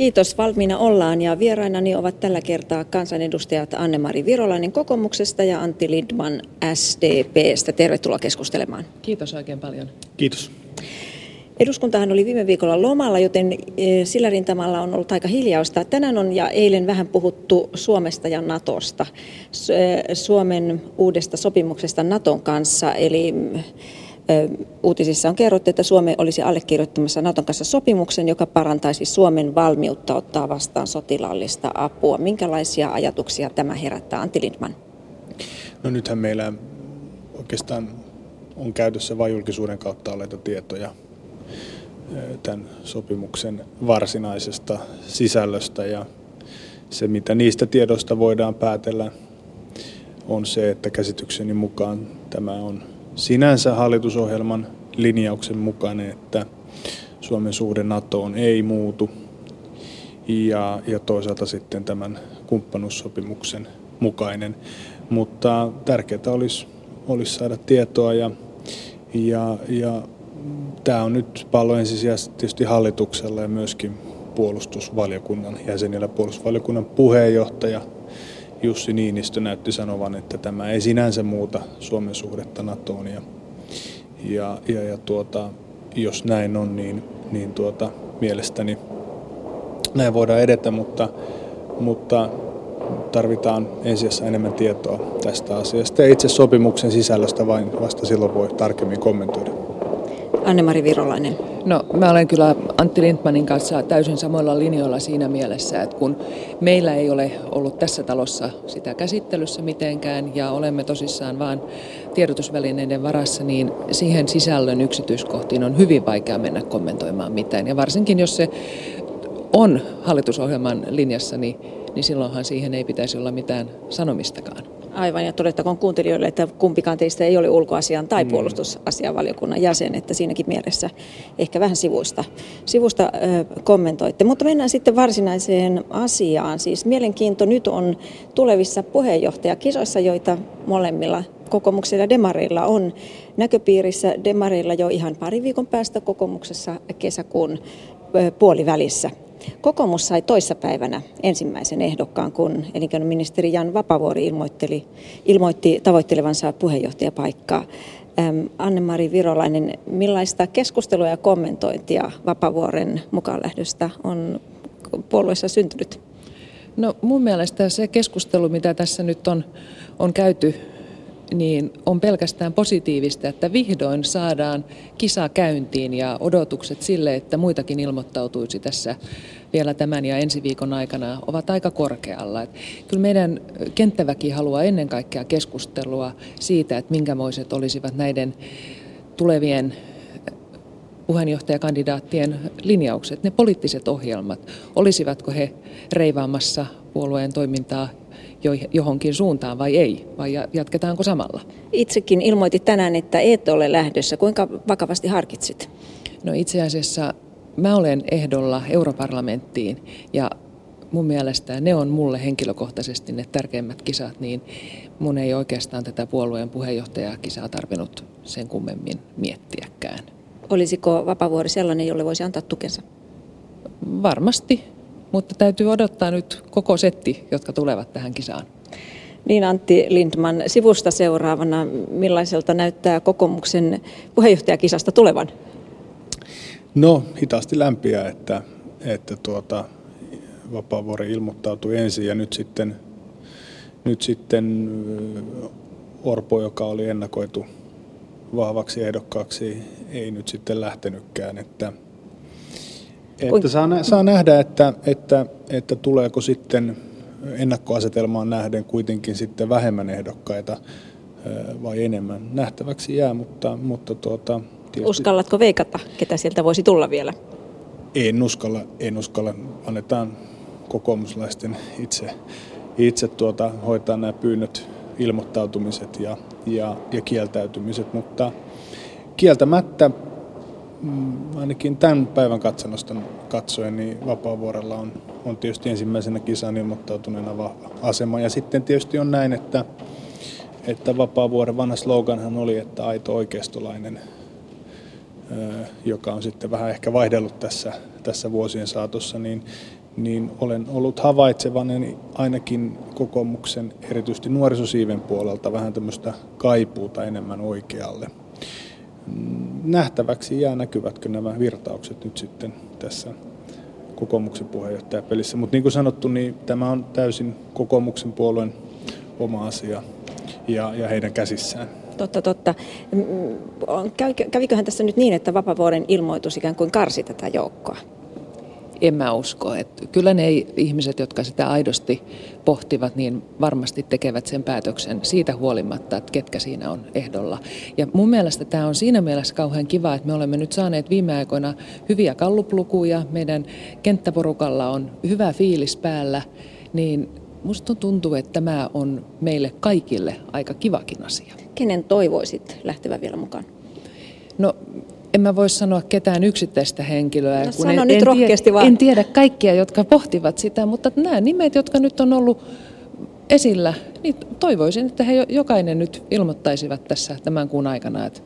Kiitos, valmiina ollaan ja vierainani ovat tällä kertaa kansanedustajat Anne-Mari Virolainen kokoomuksesta ja Antti Lindman SDPstä. Tervetuloa keskustelemaan. Kiitos oikein paljon. Kiitos. Eduskuntahan oli viime viikolla lomalla, joten e, sillä rintamalla on ollut aika hiljausta. Tänään on ja eilen vähän puhuttu Suomesta ja Natosta, e, Suomen uudesta sopimuksesta Naton kanssa. Eli Uutisissa on kerrottu, että Suomi olisi allekirjoittamassa Naton kanssa sopimuksen, joka parantaisi Suomen valmiutta ottaa vastaan sotilaallista apua. Minkälaisia ajatuksia tämä herättää, Antti Lindman? No nythän meillä oikeastaan on käytössä vain julkisuuden kautta olleita tietoja tämän sopimuksen varsinaisesta sisällöstä ja se, mitä niistä tiedoista voidaan päätellä, on se, että käsitykseni mukaan tämä on sinänsä hallitusohjelman linjauksen mukainen, että Suomen suhde NATOon ei muutu ja, ja toisaalta sitten tämän kumppanuussopimuksen mukainen. Mutta tärkeää olisi, olisi saada tietoa ja, ja, ja tämä on nyt pallo ensisijaisesti tietysti hallituksella ja myöskin puolustusvaliokunnan jäsenillä. Puolustusvaliokunnan puheenjohtaja Jussi Niinistö näytti sanovan, että tämä ei sinänsä muuta Suomen suhdetta NATOon. Ja, ja, ja, ja tuota, jos näin on, niin, niin tuota, mielestäni näin voidaan edetä, mutta, mutta tarvitaan ensisijaisesti enemmän tietoa tästä asiasta. Ja itse sopimuksen sisällöstä vain vasta silloin voi tarkemmin kommentoida. Anne-Mari Virolainen. No mä olen kyllä Antti Lindmanin kanssa täysin samoilla linjoilla siinä mielessä, että kun meillä ei ole ollut tässä talossa sitä käsittelyssä mitenkään ja olemme tosissaan vain tiedotusvälineiden varassa, niin siihen sisällön yksityiskohtiin on hyvin vaikea mennä kommentoimaan mitään. Ja varsinkin jos se on hallitusohjelman linjassa, niin, niin silloinhan siihen ei pitäisi olla mitään sanomistakaan. Aivan, ja todettakoon kuuntelijoille, että kumpikaan teistä ei ole ulkoasian tai mm. puolustusasianvaliokunnan jäsen, että siinäkin mielessä ehkä vähän sivuista, sivusta ö, kommentoitte. Mutta mennään sitten varsinaiseen asiaan. Siis mielenkiinto nyt on tulevissa puheenjohtajakisoissa, joita molemmilla kokoomuksella ja demareilla on näköpiirissä. Demareilla jo ihan pari viikon päästä kokoomuksessa kesäkuun puolivälissä. Kokoomus sai toissapäivänä ensimmäisen ehdokkaan, kun elinkeinoministeri Jan Vapavuori ilmoitteli, ilmoitti tavoittelevansa puheenjohtajapaikkaa. Anne-Mari Virolainen, millaista keskustelua ja kommentointia Vapavuoren mukaanlähdöstä on puolueessa syntynyt? No mun mielestä se keskustelu, mitä tässä nyt on, on käyty niin on pelkästään positiivista, että vihdoin saadaan kisa käyntiin ja odotukset sille, että muitakin ilmoittautuisi tässä vielä tämän ja ensi viikon aikana ovat aika korkealla. Et kyllä meidän kenttäväki haluaa ennen kaikkea keskustelua siitä, että minkämoiset olisivat näiden tulevien puheenjohtajakandidaattien linjaukset, ne poliittiset ohjelmat, olisivatko he reivaamassa puolueen toimintaa johonkin suuntaan vai ei, vai jatketaanko samalla? Itsekin ilmoitit tänään, että et ole lähdössä. Kuinka vakavasti harkitsit? No itse asiassa mä olen ehdolla europarlamenttiin ja mun mielestä ne on mulle henkilökohtaisesti ne tärkeimmät kisat, niin mun ei oikeastaan tätä puolueen puheenjohtajakisaa tarvinnut sen kummemmin miettiäkään. Olisiko Vapavuori sellainen, jolle voisi antaa tukensa? Varmasti, mutta täytyy odottaa nyt koko setti, jotka tulevat tähän kisaan. Niin Antti Lindman, sivusta seuraavana, millaiselta näyttää kokoomuksen puheenjohtajakisasta tulevan? No hitaasti lämpiä, että, että tuota, Vapaavuori ilmoittautui ensin ja nyt sitten, nyt sitten Orpo, joka oli ennakoitu vahvaksi ehdokkaaksi, ei nyt sitten lähtenytkään. Että, että saa, saa nähdä, että, että, että tuleeko sitten ennakkoasetelmaan nähden kuitenkin sitten vähemmän ehdokkaita vai enemmän. Nähtäväksi jää, mutta, mutta tuota, tietysti... Uskallatko veikata, ketä sieltä voisi tulla vielä? En uskalla, en uskalla. Annetaan kokoomuslaisten itse, itse tuota, hoitaa nämä pyynnöt, ilmoittautumiset ja, ja, ja kieltäytymiset, mutta kieltämättä Mm, ainakin tämän päivän katsannosta katsoen, niin Vapaavuorella on, on tietysti ensimmäisenä kisaan ilmoittautuneena vahva asema. Ja sitten tietysti on näin, että, että Vapaavuoren vanha sloganhan oli, että aito oikeistolainen, joka on sitten vähän ehkä vaihdellut tässä, tässä vuosien saatossa, niin, niin olen ollut havaitsevani ainakin kokoomuksen erityisesti nuorisosiiven puolelta vähän tämmöistä kaipuuta enemmän oikealle. Nähtäväksi jää näkyvätkö nämä virtaukset nyt sitten tässä kokoomuksen puheenjohtajapelissä. Mutta niin kuin sanottu, niin tämä on täysin kokoomuksen puolueen oma asia ja, ja heidän käsissään. Totta, totta. Käviköhän tässä nyt niin, että Vapavuoren ilmoitus ikään kuin karsi tätä joukkoa? En mä usko. Että kyllä ne ihmiset, jotka sitä aidosti pohtivat, niin varmasti tekevät sen päätöksen siitä huolimatta, että ketkä siinä on ehdolla. Ja mun mielestä tämä on siinä mielessä kauhean kiva, että me olemme nyt saaneet viime aikoina hyviä kalluplukuja. Meidän kenttäporukalla on hyvä fiilis päällä, niin musta tuntuu, että tämä on meille kaikille aika kivakin asia. Kenen toivoisit lähtevän vielä mukaan? No en mä voi sanoa ketään yksittäistä henkilöä, no, kun en, nyt en, rohkeasti vaan. en tiedä kaikkia, jotka pohtivat sitä, mutta nämä nimet, jotka nyt on ollut esillä, niin toivoisin, että he jokainen nyt ilmoittaisivat tässä tämän kuun aikana, että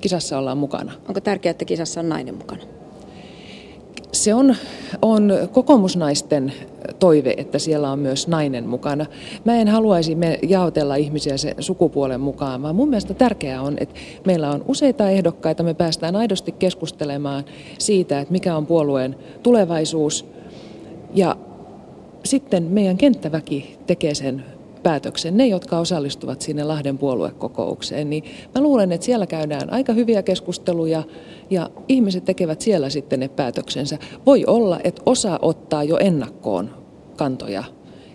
kisassa ollaan mukana. Onko tärkeää, että kisassa on nainen mukana? Se on, on kokoomusnaisten toive, että siellä on myös nainen mukana. Mä en haluaisi me jaotella ihmisiä se sukupuolen mukaan, vaan mun mielestä tärkeää on, että meillä on useita ehdokkaita, me päästään aidosti keskustelemaan siitä, että mikä on puolueen tulevaisuus. Ja sitten meidän kenttäväki tekee sen päätöksen, ne jotka osallistuvat sinne Lahden puoluekokoukseen, niin mä luulen, että siellä käydään aika hyviä keskusteluja ja ihmiset tekevät siellä sitten ne päätöksensä. Voi olla, että osa ottaa jo ennakkoon kantoja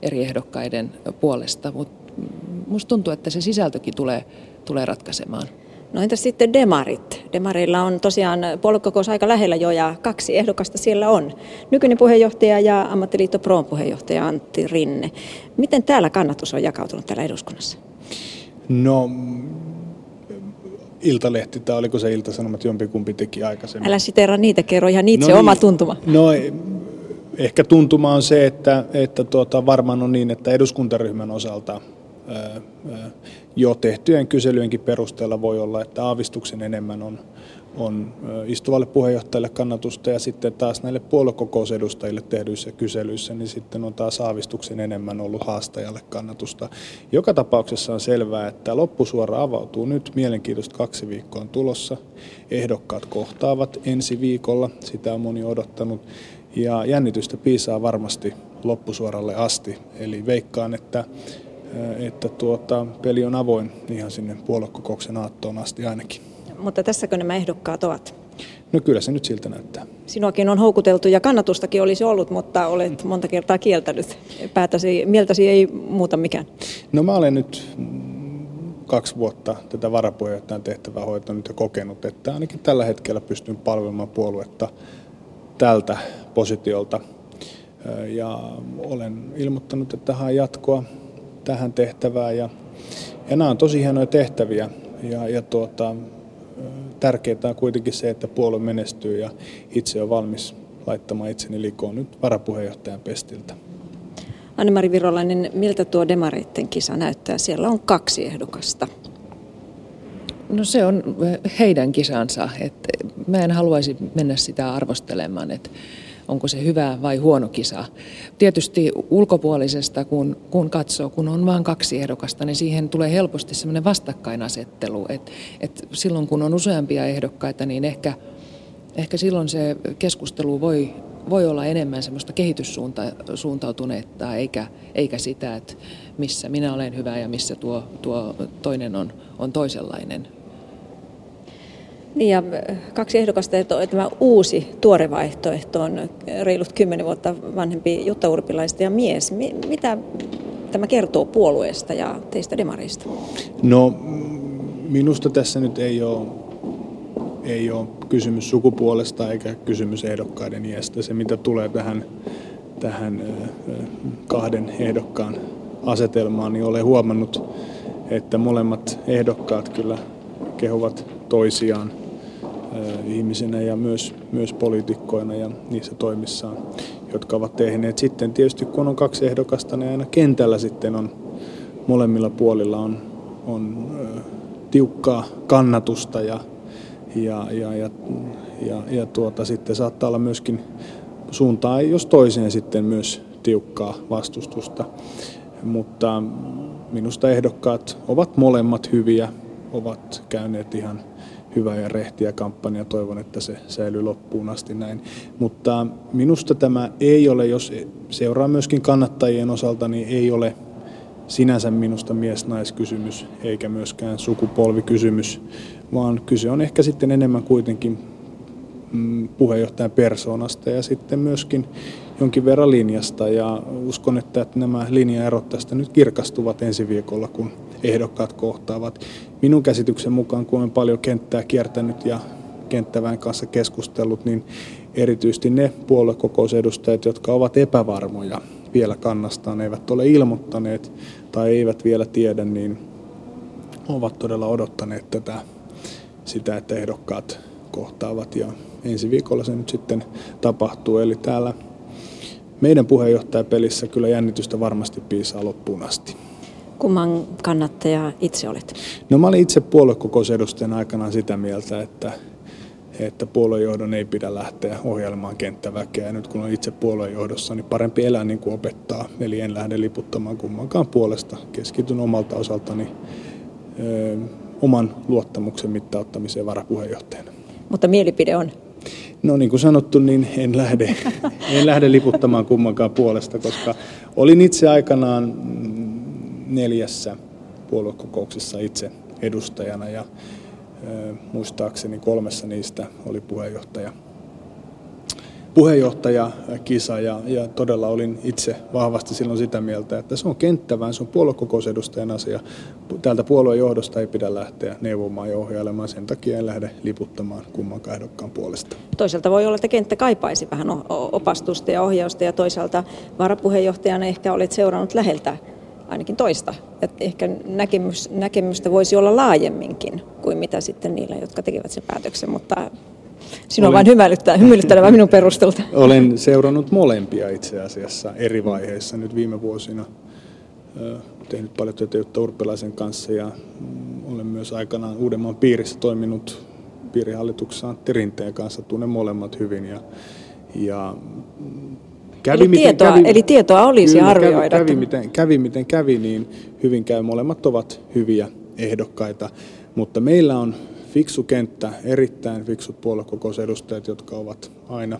eri ehdokkaiden puolesta, mutta musta tuntuu, että se sisältökin tulee, tulee ratkaisemaan. No entäs sitten demarit? Demarilla on tosiaan puoluekokous aika lähellä jo ja kaksi ehdokasta siellä on. Nykyinen puheenjohtaja ja ammattiliitto Proon puheenjohtaja Antti Rinne. Miten täällä kannatus on jakautunut täällä eduskunnassa? No Iltalehti tai oliko se Ilta-Sanomat jompikumpi teki aikaisemmin. Älä sitera niitä, kerro ihan itse no niin, oma tuntuma. No ehkä tuntuma on se, että, että tuota, varmaan on niin, että eduskuntaryhmän osalta ää, jo tehtyjen kyselyjenkin perusteella voi olla, että aavistuksen enemmän on, on istuvalle puheenjohtajalle kannatusta ja sitten taas näille puoluekokousedustajille tehdyissä kyselyissä, niin sitten on taas aavistuksen enemmän ollut haastajalle kannatusta. Joka tapauksessa on selvää, että loppusuora avautuu nyt. Mielenkiintoista kaksi viikkoa on tulossa. Ehdokkaat kohtaavat ensi viikolla, sitä on moni odottanut. Ja jännitystä piisaa varmasti loppusuoralle asti. Eli veikkaan, että että tuota, peli on avoin ihan sinne puoluekokouksen aattoon asti ainakin. Mutta tässäkö nämä ehdokkaat ovat? No kyllä se nyt siltä näyttää. Sinuakin on houkuteltu ja kannatustakin olisi ollut, mutta olet monta kertaa kieltänyt. Päätäsi, mieltäsi ei muuta mikään. No mä olen nyt kaksi vuotta tätä varapuheenjohtajan tehtävää hoitanut ja kokenut, että ainakin tällä hetkellä pystyn palvelemaan puoluetta tältä positiolta. Ja olen ilmoittanut, että haen jatkoa tähän tehtävään ja, ja nämä on tosi hienoja tehtäviä ja, ja tuota, tärkeää on kuitenkin se, että puolue menestyy ja itse on valmis laittamaan itseni likoon nyt varapuheenjohtajan pestiltä. Anne-Mari Virolainen, miltä tuo demareitten kisa näyttää? Siellä on kaksi ehdokasta. No se on heidän kisansa. Et mä en haluaisi mennä sitä arvostelemaan. Et onko se hyvä vai huono kisa. Tietysti ulkopuolisesta, kun, kun katsoo, kun on vain kaksi ehdokasta, niin siihen tulee helposti sellainen vastakkainasettelu. Et, et silloin kun on useampia ehdokkaita, niin ehkä, ehkä silloin se keskustelu voi, voi olla enemmän semmoista kehityssuuntautuneetta, eikä, eikä sitä, että missä minä olen hyvä ja missä tuo, tuo toinen on, on toisenlainen. Niin ja kaksi ehdokasta, että tämä uusi tuore vaihtoehto on reilut kymmenen vuotta vanhempi Jutta Urpilaista ja mies. Mitä tämä kertoo puolueesta ja teistä demareista? No minusta tässä nyt ei ole, ei ole kysymys sukupuolesta eikä kysymys ehdokkaiden iästä. Se mitä tulee tähän, tähän kahden ehdokkaan asetelmaan, niin olen huomannut, että molemmat ehdokkaat kyllä kehuvat toisiaan ihmisinä ja myös, myös poliitikkoina ja niissä toimissaan, jotka ovat tehneet. Sitten tietysti kun on kaksi ehdokasta, niin aina kentällä sitten on molemmilla puolilla on, on tiukkaa kannatusta ja, ja, ja, ja, ja, ja tuota, sitten saattaa olla myöskin suuntaan jos toiseen sitten myös tiukkaa vastustusta. Mutta minusta ehdokkaat ovat molemmat hyviä, ovat käyneet ihan hyvää ja rehtiä kampanja. Toivon, että se säilyy loppuun asti näin. Mutta minusta tämä ei ole, jos seuraa myöskin kannattajien osalta, niin ei ole sinänsä minusta mies-naiskysymys eikä myöskään sukupolvikysymys, vaan kyse on ehkä sitten enemmän kuitenkin puheenjohtajan persoonasta ja sitten myöskin jonkin verran linjasta ja uskon, että nämä linjaerot tästä nyt kirkastuvat ensi viikolla, kun ehdokkaat kohtaavat. Minun käsityksen mukaan, kun olen paljon kenttää kiertänyt ja kenttävän kanssa keskustellut, niin erityisesti ne puoluekokousedustajat, jotka ovat epävarmoja vielä kannastaan, eivät ole ilmoittaneet tai eivät vielä tiedä, niin ovat todella odottaneet tätä, sitä, että ehdokkaat kohtaavat ja ensi viikolla se nyt sitten tapahtuu. Eli täällä meidän puheenjohtajapelissä kyllä jännitystä varmasti piisaa loppuun asti. Kumman kannattaja itse olet? No mä olin itse puoluekokousedustajan aikanaan sitä mieltä, että, että puoluejohdon ei pidä lähteä ohjelmaan kenttäväkeä. Ja nyt kun on itse puoluejohdossa, niin parempi elää niin kuin opettaa. Eli en lähde liputtamaan kummankaan puolesta. Keskityn omalta osaltani ö, oman luottamuksen mittauttamiseen varapuheenjohtajana. Mutta mielipide on? No niin kuin sanottu, niin en lähde, en lähde liputtamaan kummankaan puolesta, koska olin itse aikanaan neljässä puoluekokouksessa itse edustajana ja muistaakseni kolmessa niistä oli puheenjohtaja puheenjohtajakisa ja, ja todella olin itse vahvasti silloin sitä mieltä, että se on kenttävään, se on puoluekokousedustajan asia. Täältä puolueen johdosta ei pidä lähteä neuvomaan ja ohjailemaan, sen takia en lähde liputtamaan kumman ehdokkaan puolesta. Toisaalta voi olla, että kenttä kaipaisi vähän opastusta ja ohjausta ja toisaalta varapuheenjohtajana ehkä olet seurannut läheltä ainakin toista. Et ehkä näkemys, näkemystä voisi olla laajemminkin kuin mitä sitten niillä, jotka tekevät sen päätöksen, mutta Sinua olen, vain hymyilyttää, hymyilyttelevä minun perustulta. Olen seurannut molempia itse asiassa eri vaiheissa nyt viime vuosina. Tehnyt paljon työtä Jutta Urpilaisen kanssa ja mm, olen myös aikanaan Uudenmaan piirissä toiminut piirihallituksessa Antti Rinteen kanssa. Tunnen molemmat hyvin ja, ja mm, Kävi, eli, miten tietoa, kävi, eli tietoa olisi kyllä, arvioida. Kävi, kävi, miten, kävi miten kävi, niin hyvin käy. Molemmat ovat hyviä ehdokkaita, mutta meillä on fiksu kenttä, erittäin fiksut puoluekokousedustajat, jotka ovat aina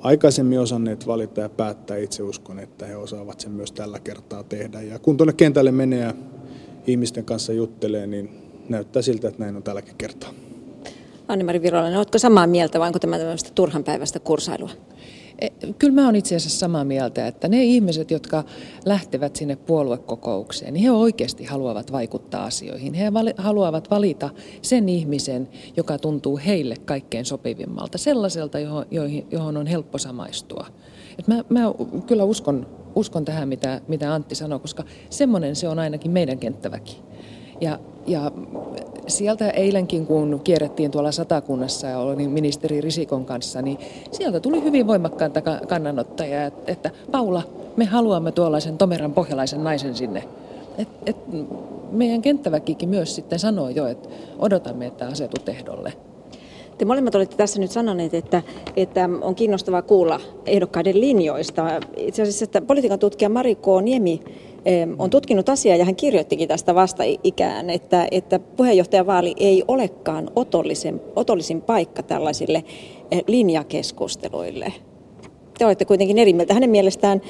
aikaisemmin osanneet valita ja päättää. Itse uskon, että he osaavat sen myös tällä kertaa tehdä. Ja kun tuonne kentälle menee ja ihmisten kanssa juttelee, niin näyttää siltä, että näin on tälläkin kertaa. Anni-Mari Virolainen, oletko samaa mieltä vai onko tämä tämmöistä turhan päivästä kursailua? E, kyllä mä olen itse asiassa samaa mieltä, että ne ihmiset, jotka lähtevät sinne puoluekokoukseen, niin he oikeasti haluavat vaikuttaa asioihin. He haluavat valita sen ihmisen, joka tuntuu heille kaikkein sopivimmalta, sellaiselta, johon, johon on helppo samaistua. Et mä, mä kyllä uskon, uskon tähän, mitä, mitä Antti sanoi, koska semmoinen se on ainakin meidän kenttäväki. Ja, ja sieltä eilenkin, kun kierrettiin tuolla satakunnassa ja olin ministeri Risikon kanssa, niin sieltä tuli hyvin voimakkaita kannanottajia, että, että Paula, me haluamme tuollaisen tomeran pohjalaisen naisen sinne. Et, et meidän kenttäväkikin myös sitten sanoi jo, että odotamme, että asetut ehdolle. Te molemmat olette tässä nyt sanoneet, että, että on kiinnostavaa kuulla ehdokkaiden linjoista. Itse asiassa että politiikan tutkija Mari K. Niemi on tutkinut asiaa ja hän kirjoittikin tästä vasta ikään, että, että puheenjohtajavaali ei olekaan otollisen, otollisin paikka tällaisille eh, linjakeskusteluille. Te olette kuitenkin eri mieltä. Hänen mielestään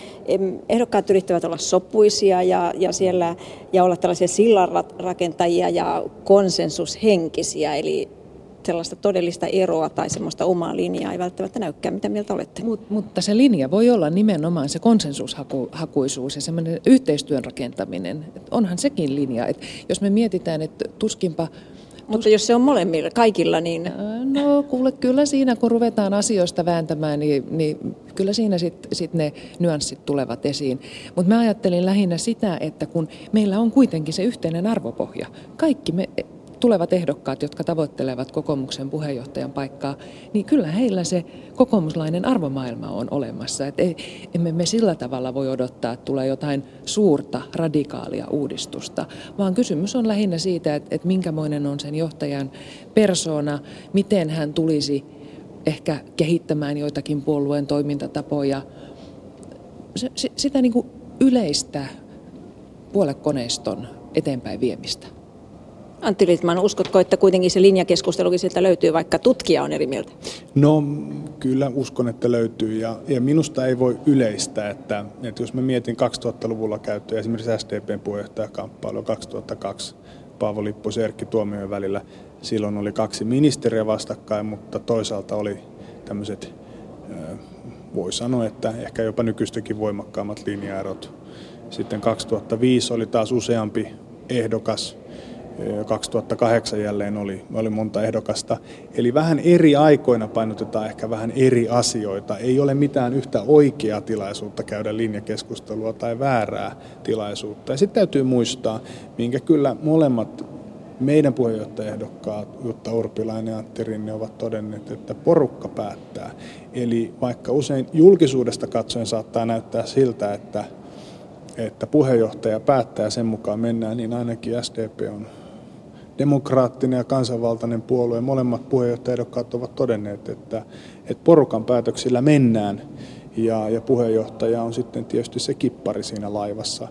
ehdokkaat yrittävät olla sopuisia ja, ja, siellä, ja olla tällaisia sillanrakentajia ja konsensushenkisiä, eli sellaista todellista eroa tai semmoista omaa linjaa ei välttämättä näykään. Mitä mieltä olette? Mut, mutta se linja voi olla nimenomaan se konsensushakuisuus ja semmoinen yhteistyön rakentaminen. Et onhan sekin linja. Et jos me mietitään, että tuskinpa mutta jos se on molemmilla, kaikilla, niin... No kuule, kyllä siinä kun ruvetaan asioista vääntämään, niin, niin kyllä siinä sitten sit ne nyanssit tulevat esiin. Mutta mä ajattelin lähinnä sitä, että kun meillä on kuitenkin se yhteinen arvopohja, kaikki me tulevat ehdokkaat, jotka tavoittelevat kokoomuksen puheenjohtajan paikkaa, niin kyllä heillä se kokoomuslainen arvomaailma on olemassa. Et ei, emme me sillä tavalla voi odottaa, että tulee jotain suurta, radikaalia uudistusta, vaan kysymys on lähinnä siitä, että, että minkämoinen on sen johtajan persona, miten hän tulisi ehkä kehittämään joitakin puolueen toimintatapoja. Sitä niin kuin yleistä puoluekoneiston eteenpäin viemistä. Antti Littman, uskotko, että kuitenkin se linjakeskustelukin sieltä löytyy, vaikka tutkija on eri mieltä? No kyllä uskon, että löytyy ja, ja minusta ei voi yleistää, että, että jos mä mietin 2000-luvulla käyttöä esimerkiksi SDPn puheenjohtajakamppailu 2002 Paavo Lippu ja Erkki Tuomioon välillä, silloin oli kaksi ministeriä vastakkain, mutta toisaalta oli tämmöiset, voi sanoa, että ehkä jopa nykyistäkin voimakkaammat linjaerot. Sitten 2005 oli taas useampi ehdokas 2008 jälleen oli, oli monta ehdokasta. Eli vähän eri aikoina painotetaan ehkä vähän eri asioita. Ei ole mitään yhtä oikeaa tilaisuutta käydä linjakeskustelua tai väärää tilaisuutta. Ja sitten täytyy muistaa, minkä kyllä molemmat meidän puheenjohtajaehdokkaat Jutta Urpilainen ja Antti Rinne ovat todenneet, että porukka päättää. Eli vaikka usein julkisuudesta katsoen saattaa näyttää siltä, että että puheenjohtaja päättää sen mukaan mennään, niin ainakin SDP on demokraattinen ja kansanvaltainen puolue. Molemmat puheenjohtajaehdokkaat ovat todenneet, että, että porukan päätöksillä mennään ja, ja puheenjohtaja on sitten tietysti se kippari siinä laivassa.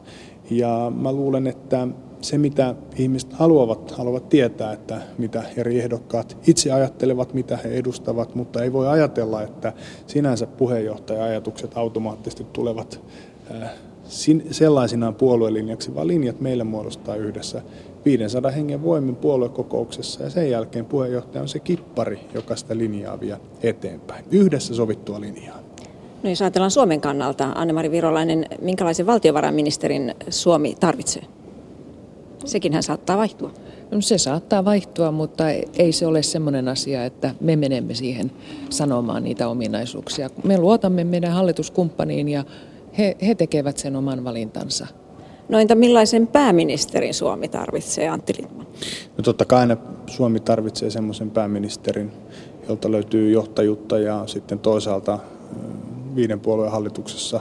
Ja mä luulen, että se mitä ihmiset haluavat, haluavat tietää, että mitä eri ehdokkaat itse ajattelevat, mitä he edustavat, mutta ei voi ajatella, että sinänsä puheenjohtaja-ajatukset automaattisesti tulevat äh, sellaisinaan puoluelinjaksi, vaan linjat meille muodostaa yhdessä 500 hengen voimin puoluekokouksessa ja sen jälkeen puheenjohtaja on se kippari, joka sitä linjaa vie eteenpäin. Yhdessä sovittua linjaa. No jos ajatellaan Suomen kannalta, Anne-Mari Virolainen, minkälaisen valtiovarainministerin Suomi tarvitsee? Sekin hän saattaa vaihtua. No se saattaa vaihtua, mutta ei se ole semmoinen asia, että me menemme siihen sanomaan niitä ominaisuuksia. Me luotamme meidän hallituskumppaniin ja he, he tekevät sen oman valintansa. No entä millaisen pääministerin Suomi tarvitsee, Antti Lindman? No totta kai aina Suomi tarvitsee semmoisen pääministerin, jolta löytyy johtajuutta ja sitten toisaalta viiden puolueen hallituksessa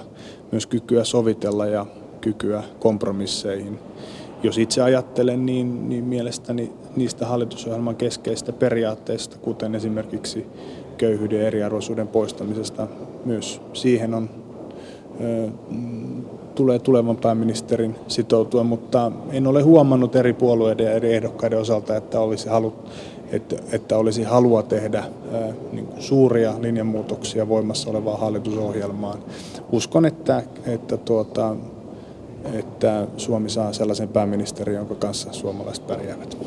myös kykyä sovitella ja kykyä kompromisseihin. Jos itse ajattelen, niin, niin mielestäni niistä hallitusohjelman keskeistä periaatteista, kuten esimerkiksi köyhyyden ja eriarvoisuuden poistamisesta, myös siihen on tulee tulevan pääministerin sitoutua, mutta en ole huomannut eri puolueiden ja eri ehdokkaiden osalta, että olisi, halu, että, että olisi halua tehdä niin kuin suuria linjanmuutoksia voimassa olevaan hallitusohjelmaan. Uskon, että, että tuota, että Suomi saa sellaisen pääministerin, jonka kanssa suomalaiset pärjäävät.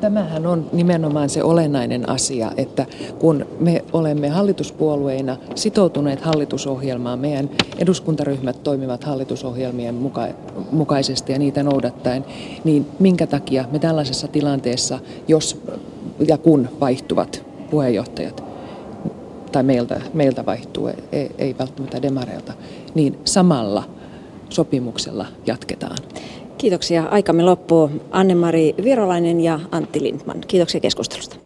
Tämähän on nimenomaan se olennainen asia, että kun me olemme hallituspuolueina sitoutuneet hallitusohjelmaan, meidän eduskuntaryhmät toimivat hallitusohjelmien muka- mukaisesti ja niitä noudattaen, niin minkä takia me tällaisessa tilanteessa, jos ja kun vaihtuvat puheenjohtajat, tai meiltä, meiltä vaihtuu, ei, ei välttämättä demareilta, niin samalla – sopimuksella jatketaan. Kiitoksia. Aikamme loppuu. Anne-Mari Virolainen ja Antti Lindman. Kiitoksia keskustelusta.